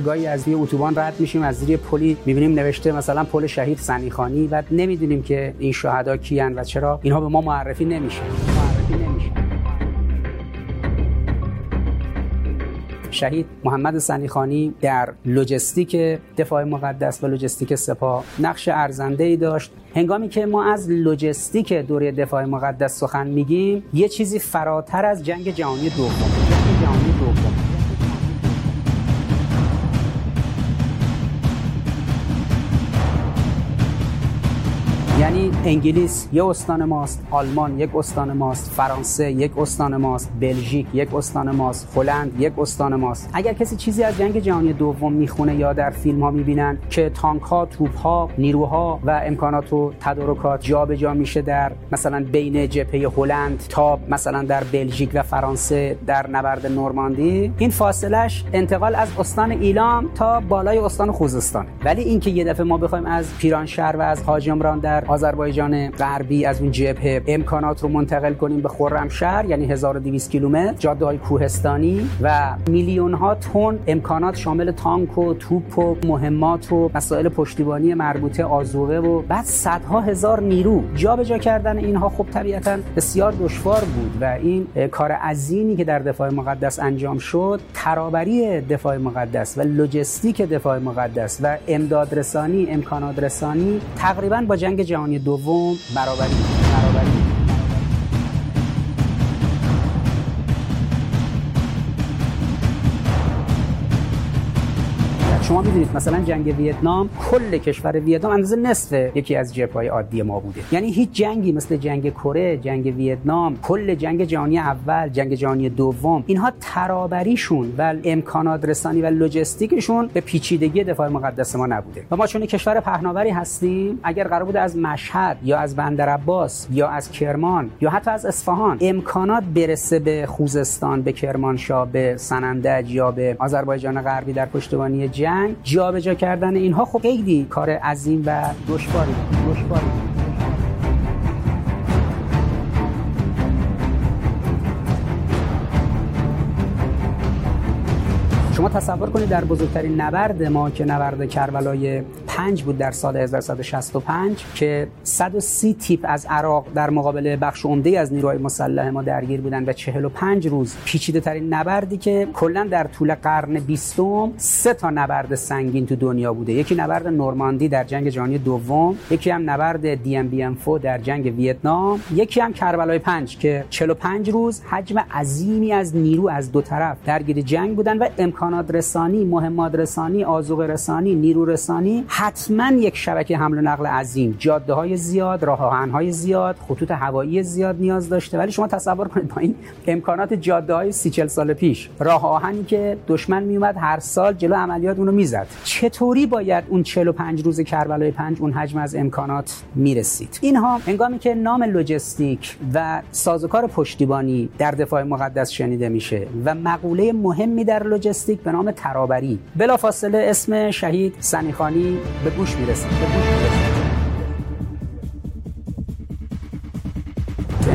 گاهی از روی اتوبان رد میشیم از زیر پلی می‌بینیم نوشته مثلا پل شهید صنیع‌خانی و نمی‌دونیم که این شهدا کیان و چرا. اینها به ما معرفی نمیشه. شهید محمد صنیع‌خانی در لجستیک دفاع مقدس و لجستیک سپاه نقش ارزنده ای داشت. هنگامی که ما از لجستیک دوره دفاع مقدس سخن میگیم یه چیزی فراتر از جنگ جهانی دوم. انگلیس یک استان ماست آلمان یک استان ماست فرانسه یک استان ماست بلژیک یک استان ماست هلند یک استان ماست. اگر کسی چیزی از جنگ جهانی دوم می‌خونه یا در فیلم ها می‌بینن که تانک ها توپ ها نیروها و امکانات و تدارکات جابجا میشه در مثلا بین جبهه هلند تا مثلا در بلژیک و فرانسه در نبرد نورماندی این فاصلش انتقال از استان ایلام تا بالای استان خوزستان. ولی اینکه یه دفعه ما بخوایم از پیرانشهر و از حاجمران در آذربایجان غربی از اون جبهه امکانات رو منتقل کنیم به خرمشهر یعنی 1200 کیلومتر جاده های کوهستانی و میلیون ها تن امکانات شامل تانک و توپ و مهمات و مسائل پشتیبانی مربوطه آزوقه و بعد صدها هزار نیرو. جابجا کردن اینها خب طبیعتا بسیار دشوار بود و این کار عظیمی که در دفاع مقدس انجام شد ترابری دفاع مقدس و لوجستیک دفاع مقدس و امداد رسانی امکانات رسانی تقریبا با جنگ جهانی دوم برابری برابری. شما می‌دونید مثلا جنگ ویتنام کل کشور ویتنام اندازه نصف یکی از جبهه‌های عادی ما بوده. یعنی هیچ جنگی مثل جنگ کره جنگ ویتنام کل جنگ جهانی اول جنگ جهانی دوم اینها ترابریشون و امکانات رسانی و لوجستیکشون به پیچیدگی دفاع مقدس ما نبوده. و ما چون کشور پهناوری هستیم اگر قرار بوده از مشهد یا از بندرعباس یا از کرمان یا حتی از اصفهان امکانات برسه به خوزستان به کرمانشاه به سنندج یا به آذربایجان غربی در پشتیبانی جنگ جنگ جابجا کردن اینها خب خیلی کار عظیم و دشواری دشواری شما تصور کنید در بزرگترین نبرد ما که نبرد کربلای 5 بود در سال 1165 که 130 تیپ از عراق در مقابل بخش عمده از نیروهای مسلح ما درگیر بودند و 45 روز پیچیده ترین نبردی که کلا در طول قرن 20 سه تا نبرد سنگین تو دنیا بوده. یکی نبرد نورماندی در جنگ جهانی دوم یکی هم نبرد دی ام بی ام فو در جنگ ویتنام یکی هم کربلای 5 که 45 روز حجم عظیمی از نیرو از دو طرف درگیر جنگ بودن و امکانات رسانی مهمات رسانی آذوقه رسانی نیرو رسانی حتما یک شبکه حمل و نقل عظیم. جاده های زیاد راه های زیاد خطوط هوایی زیاد نیاز داشته. ولی شما تصور کنید با این امکانات جاده های سی چل سال پیش راه آهنی که دشمن میومد هر سال جلو عملیات اونو می‌زد. چطوری باید اون 45 روز کربلای 5 اون حجم از امکانات می‌رسید؟ اینها هنگامی که نام لوجستیک و سازوکار پشتیبانی در دفاع مقدس شنیده میشه و مقوله مهمی در لوجستیک به نام ترابری. بلافاصله اسم شهید سنیخانی به گوش می‌رسه به گوش می‌رسه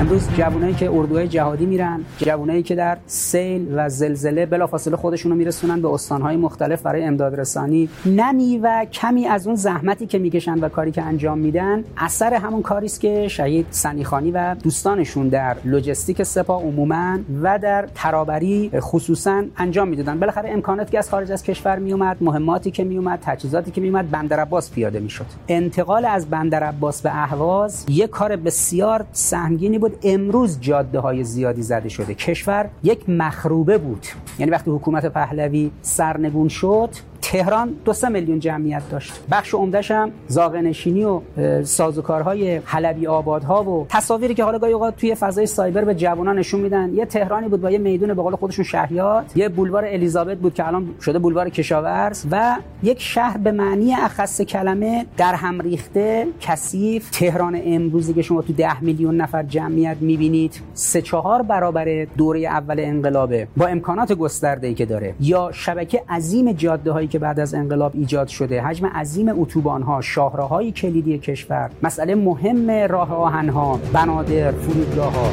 امروز جوانایی که اردوهای جهادی میرن جوانایی که در سیل و زلزله بلافاصله خودشون رو میرسونن به استانهای مختلف برای امداد رسانی. نمی و کمی از اون زحمتی که می‌کشن و کاری که انجام میدن اثر همون کاری است که شهید سنیخانی و دوستانشون در لوجستیک سپاه عموما و در ترابری خصوصا انجام می‌دادن. بالاخره امکاناتی که از خارج از کشور میومد مهماتی که میومد تجهیزاتی که میومد بندر عباس پیاده می‌شد. انتقال از بندر عباس به اهواز یک کار بسیار سهمگینی بود. امروز جاده های زیادی زده شده. کشور یک مخروبه بود. یعنی وقتی حکومت پهلوی سرنگون شد تهران دو سه میلیون جمعیت داشت. بخش عمدهش هم زاغنشینی و سازوکارهای حلبی آبادها و تصاویری که حالا گاهی اوقات توی فضای سایبر به جوانان نشون میدن. یه تهرانی بود با یه میدون به قول خودشون شهریات یه بولوار الیزابت بود که الان شده بولوار کشاورز و یک شهر به معنی اخص کلمه در هم ریخته کثیف. تهران امروزی که شما تو ده میلیون نفر جمعیت می‌بینید سه چهار برابر دوره اول انقلابه. با امکانات گسترده ای که داره. یا شبکه عظیم جاده هایی که بعد از انقلاب ایجاد شده. حجم عظیم اتوبان ها شاهراهای کلیدی کشور. مسئله مهم راه آهن ها بنادر فرودگاه ها,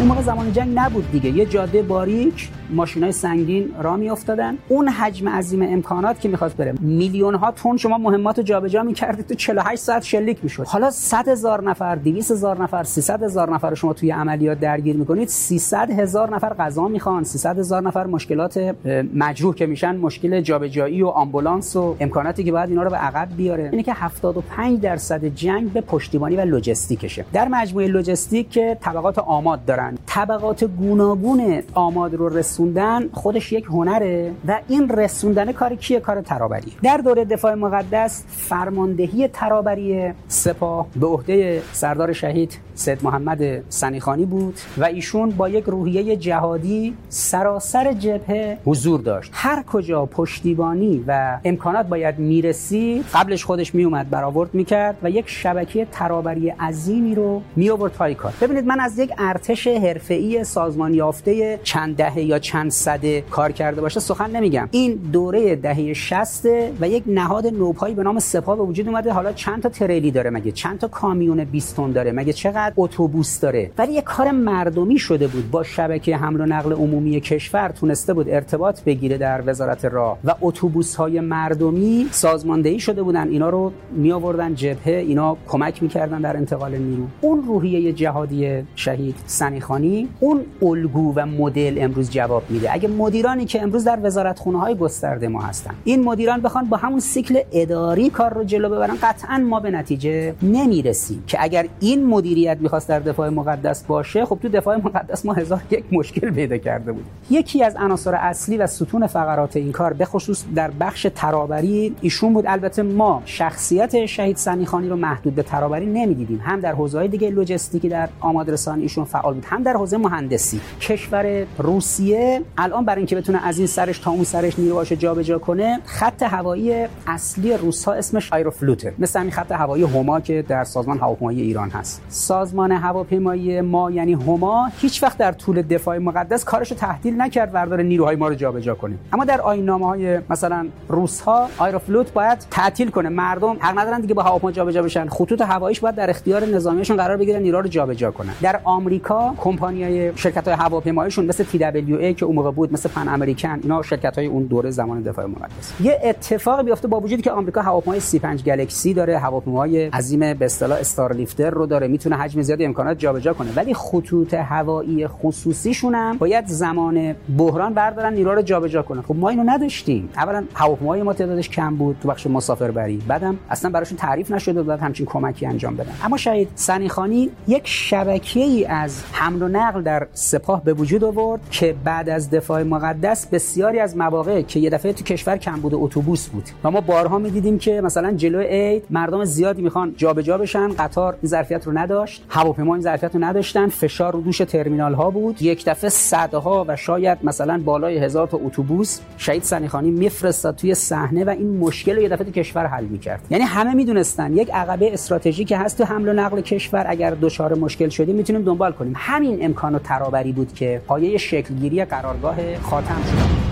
ها. اتفاق زمان جنگ نبود دیگه. یه جاده باریک ماشینای سنگین را میافتادن. اون حجم عظیم امکانات که می‌خواست بره. میلیون ها تن شما مهمات رو جابجا می‌کردید تو 48 ساعت شلیک می‌شد. حالا 100 هزار نفر 200 هزار نفر 300 هزار نفر شما توی عملیات درگیر می‌کنید. 300 هزار نفر غذا می‌خوان. 300 هزار نفر مشکلات مجروح که میشن مشکل جابجایی و آمبولانس و امکاناتی که باید اینا رو به عقب بیاره. اینه که 75 درصد جنگ به پشتیبانی و لوجستیکشه. در مجموعه لوجستیک که طبقات آماد دارن طبقات گوناگون آماد رو رسوندن خودش یک هنره و این رسوندن کار کیه؟ کار ترابری. در دوره دفاع مقدس فرماندهی ترابری سپاه به عهده سردار شهید سید محمد سنیخانی بود و ایشون با یک روحیه جهادی سراسر جبهه حضور داشت. هر کجا پشتیبانی و امکانات باید می‌رسید قبلش خودش میومد برآورد می‌کرد و یک شبکه ترابری عظیمی رو می آورد پای کار. ببینید من از یک ارتش حرفه‌ای سازمان یافته چند دهه یا چند صده کار کرده باشه سخن نمیگم. این دوره دهه 60 و یک نهاد نوپایی به نام سپاه وجود اومده. حالا چند تا تریلی داره مگه؟ چند تا کامیون 20 تن داره؟ مگه چقدر اتوبوس داره. ولی یک کار مردمی شده بود. با شبکه حمل و نقل عمومی کشور تونسته بود ارتباط بگیره در وزارت راه. و اتوبوس های مردمی سازماندهی شده بودن. اینا رو می آوردن جبهه. اینا کمک می‌کردن در انتقال نیرو. اون روحیه جهادی شهید سنیخانی اون الگو و مدل امروز جواب میده. اگه مدیرانی که امروز در وزارت خونه های گسترده ما هستن این مدیران بخوان با همون سیکل اداری کار رو جلو ببرن قطعا ما به نتیجه نمی‌رسیم که اگر این مدیریت می‌خواست در دفاع مقدس باشه خب تو دفاع مقدس ما هزار یک مشکل پیدا کرده بود یکی از عناصر اصلی و ستون فقرات این کار به خصوص در بخش ترابری ایشون بود. البته ما شخصیت شهید سنیخانی رو محدود به ترابری نمی‌دیدیم. هم در حوزه دیگه لوجستیکی در آمادرسانی ایشون فعال بود. هم در حوزه مهندسی. کشور روسیه الان برای اینکه بتونه از این سرش تا اون سرش نیروهاشو جابجا کنه خط هوایی اصلی روس ها اسمش آیروفلوته مثل همین خط هوایی هما که در سازمان هواپیمایی ایران هست. سازمان هواپیمایی ما یعنی هما هیچ وقت در طول دفاع مقدس کارشو تحویل نکرد وردار نیروهای ما رو جابجا کنه. اما در آیین‌نامه های مثلا روس ها آیروفلوت باید تعطیل کنه. مردم حق ندارن دیگه با هواپیما جابجا بشن. خطوط هواییش باید در اختیار نظامیشون قرار بگیرن نیرو رو جابجا کنن. در آمریکا کمپانیای شرکت های هواپیماییشون مثل TWA که اون موقع بود مثل پن امریکن اینا شرکت های اون دوره زمان دفاع مقدس. یه اتفاق بیفته با وجودی که آمریکا هواپیمای 35 گلکسی داره هواپیمای عظیم به اصطلاح استارلیفتر رو داره می‌تونه حجم زیادی امکانات جابجا کنه. ولی خطوط هوایی خصوصیشون هم باید زمان بحران بردارن نیرو رو جابجا کنن. خب ما اینو نداشتیم. اولا هواپیمای ما تعدادش کم بود تو بخش مسافربری. بعدم اصلا براشون تعریف نشده بود همچین کمکی انجام بدن. اما شاید سنیخانی یک شبکه ای از حمل و نقل در سپاه به وجود آورد که بعد از دفاع مقدس بسیاری از مواقع که یه دفعه تو کشور کم بود اتوبوس بود. و ما بارها می‌دیدیم که مثلا جلو عید مردم زیادی می‌خوان جابجا بشن. قطار این ظرفیت رو نداشت. هواپیما این ظرفیت رو نداشتن. فشار رو دوش ترمینال ها بود. یک دفعه صدها و شاید مثلا بالای هزار تا اتوبوس شهید سنیخانی میفرستاد توی صحنه و این مشکل رو یه دفعه کشور حل می‌کرد. یعنی همه می‌دونستن یک عقبه استراتژیکی هست تو حمل و نقل کشور. اگر دچار مشکل شدیم می‌تونیم دنبال کنیم. همین امکان و ترابری بود که پایه شکلگیری قرارگاه خاتم شد.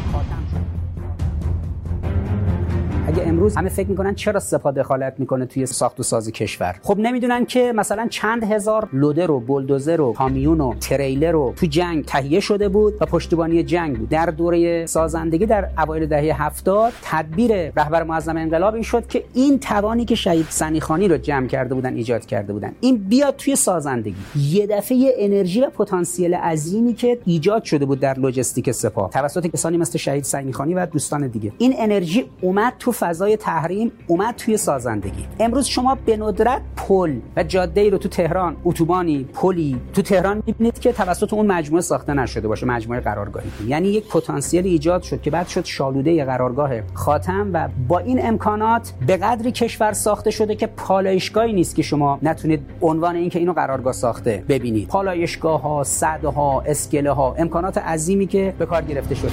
امروز همه فکر می‌کنن چرا سپاه دخالت می‌کنه توی ساخت و ساز کشور؟ خب نمی‌دونن که مثلا چند هزار لودر و بولدوزر و کامیون و تریلر رو تو جنگ تهیه شده بود و پشتیبانی جنگ بود. در دوره سازندگی در اوایل دهه 70 تدبیر رهبر معظم انقلاب این شد که این توانی که شهید صنیع‌خانی رو جمع کرده بودن ایجاد کرده بودن. این بیاد توی سازندگی. یه دفعه انرژی و پتانسیل عظیمی که ایجاد شده بود در لجستیک سپاه. توسط کسانی مثل شهید صنیع‌خانی و دوستان دیگه. این انرژی اومد تو فضای تحریم اومد توی سازندگی. امروز شما به ندرت پل و جاده ای رو تو تهران اتوبانی پلی تو تهران می‌بینید که توسط اون مجموعه ساخته نشده باشه مجموعه قرارگاهی. یعنی یک پتانسیل ایجاد شد که بعد شد شالوده قرارگاه خاتم و با این امکانات به قدری کشور ساخته شده که پالایشگاهی نیست که شما نتونید عنوان این که اینو قرارگاه ساخته ببینید. پالایشگاه ها صدها اسکله ها امکانات عظیمی که به کار گرفته شده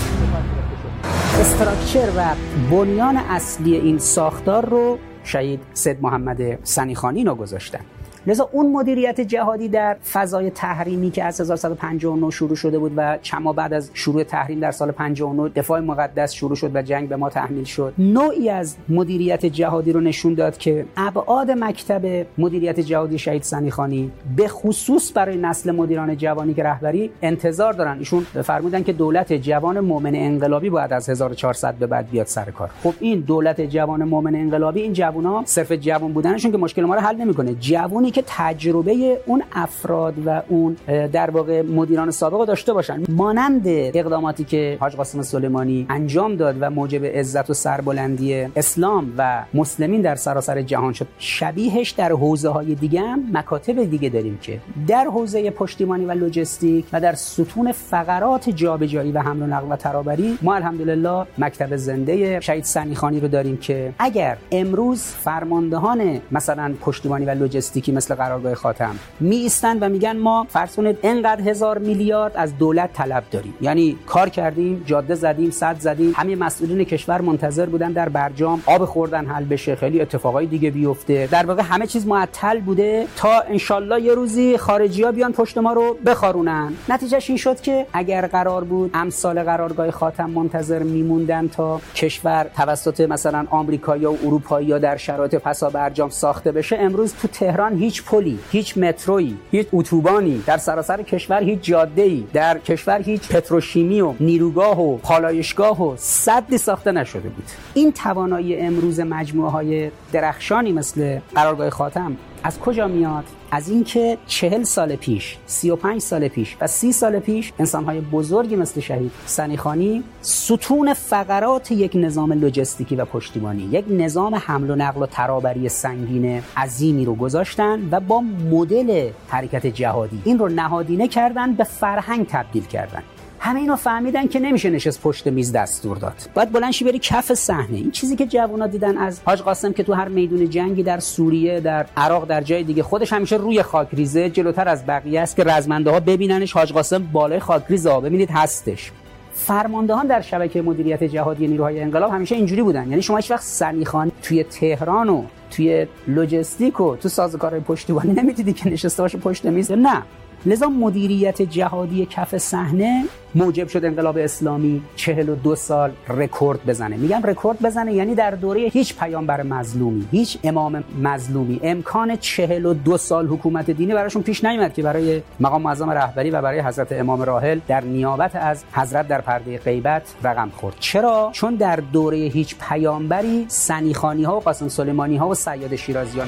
استراکچر و بنیان اصلی این ساختار رو شهید سید محمد سنیخانی رو گذاشتن لذا اون مدیریت جهادی در فضای تحریمی که از 1159 شروع شده بود و چما بعد از شروع تحریم در سال 59 دفاع مقدس شروع شد و جنگ به ما تحمیل شد نوعی از مدیریت جهادی رو نشون داد که ابعاد مکتب مدیریت جهادی شهید سنیخانی به خصوص برای نسل مدیران جوانی که رهبری انتظار دارن. ایشون فرمودن که دولت جوان مؤمن انقلابی باید از 1400 به بعد بیاد سر کار. خب این دولت جوان مؤمن انقلابی این جوونا صرف جوان بودنشون که مشکل ما رو حل نمی‌کنه. جوونی که تجربه اون افراد و اون در واقع مدیران سابق داشته باشن. مانند اقداماتی که حاج قاسم سلیمانی انجام داد و موجب عزت و سربلندی اسلام و مسلمین در سراسر جهان شد شبیهش در حوزه های دیگه هم مکاتب دیگه داریم که در حوزه پشتیبانی و لوجستیک و در ستون فقرات جابجایی و حمل و نقل و ترابری ما الحمدلله مکتب زنده شهید سنیخانی رو داریم که اگر امروز فرماندهان مثلا پشتیبانی و لوجستیکی قرارگاه خاتم. می ایستن و میگن ما فرض کنید انقدر هزار میلیارد از دولت طلب داریم. یعنی کار کردیم جاده زدیم صد زدیم. همه مسئولین کشور منتظر بودن در برجام آب خوردن حل بشه خیلی اتفاقای دیگه بیفته. در واقع همه چیز معطل بوده تا انشالله یه روزی خارجی ها بیان پشت ما رو بخارونن. نتیجهش این شد که اگر قرار بود امثال قرارگاه خاتم منتظر میموندن تا کشور توسط مثلا آمریکایی و یا در شرایط پسا برجام ساخته بشه امروز تو تهران هیچ پلی هیچ مترویی هیچ اتوبانی در سراسر کشور هیچ جاده در کشور هیچ پتروشیمی و نیروگاه و پالایشگاه و سدی ساخته نشده بود. این توانایی امروز مجموعه های درخشانی مثل قرارگاه خاتم از کجا میاد؟ از اینکه چهل سال پیش سی و پنج سال پیش و سی سال پیش انسانهای بزرگی مثل شهید صنیع‌خانی ستون فقرات یک نظام لجستیکی و پشتیبانی یک نظام حمل و نقل و ترابری سنگین عظیمی رو گذاشتن و با مدل حرکت جهادی این رو نهادینه کردن به فرهنگ تبدیل کردن. همه اینا فهمیدن که نمیشه نشست پشت میز دستور داد. باید بلنشی بری کف صحنه. این چیزی که جوونا دیدن از حاج قاسم که تو هر میدون جنگی در سوریه در عراق در جای دیگه خودش همیشه روی خاک ریزه جلوتر از بقیه است که رزمنده ها ببیننش حاج قاسم بالای خاک ریزه. ببینید هستش. فرماندهان در شبکه مدیریت جهادی نیروهای انقلاب همیشه اینجوری بودن. یعنی شما هیچ وقت سنیخان توی تهران و توی لوجستیک و تو سازوکارهای پشتیبانی نمی‌دیدی که نشسته باشه پشت میز. نه. لذا مدیریت جهادی کف صحنه موجب شد انقلاب اسلامی 42 سال رکورد بزنه. میگم رکورد بزنه یعنی در دوره هیچ پیامبر مظلومی هیچ امام مظلومی. امکان 42 سال حکومت دینی براشون پیش نیومد که برای مقام معظم رهبری و برای حضرت امام راحل در نیابت از حضرت در پرده غیبت رقم خورد. چرا؟ چون در دوره هیچ پیامبری صنیع‌خانی ها و قاسم سلیمانی ها و صیاد شیرازی ها